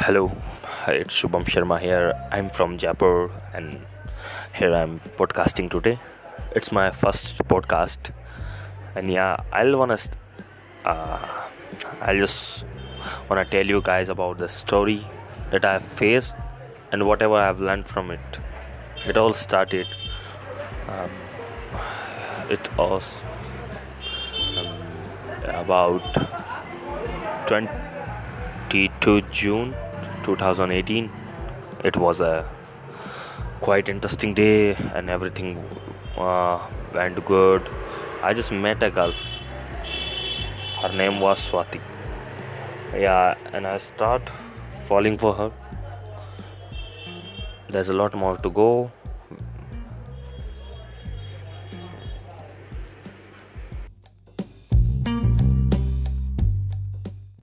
Hello, it's Shubham Sharma here. I'm from Jaipur and here I'm podcasting today. It's my first podcast, and yeah, I'll wanna, uh, I'll just wanna tell you guys about the story that I've faced and whatever I've learned from it. It all started. Um, it was um, about 22 June 2018. It was a quite interesting day and everything uh, went good. I just met a girl. Her name was Swati. Yeah, and I start falling for her. There's a lot more to go.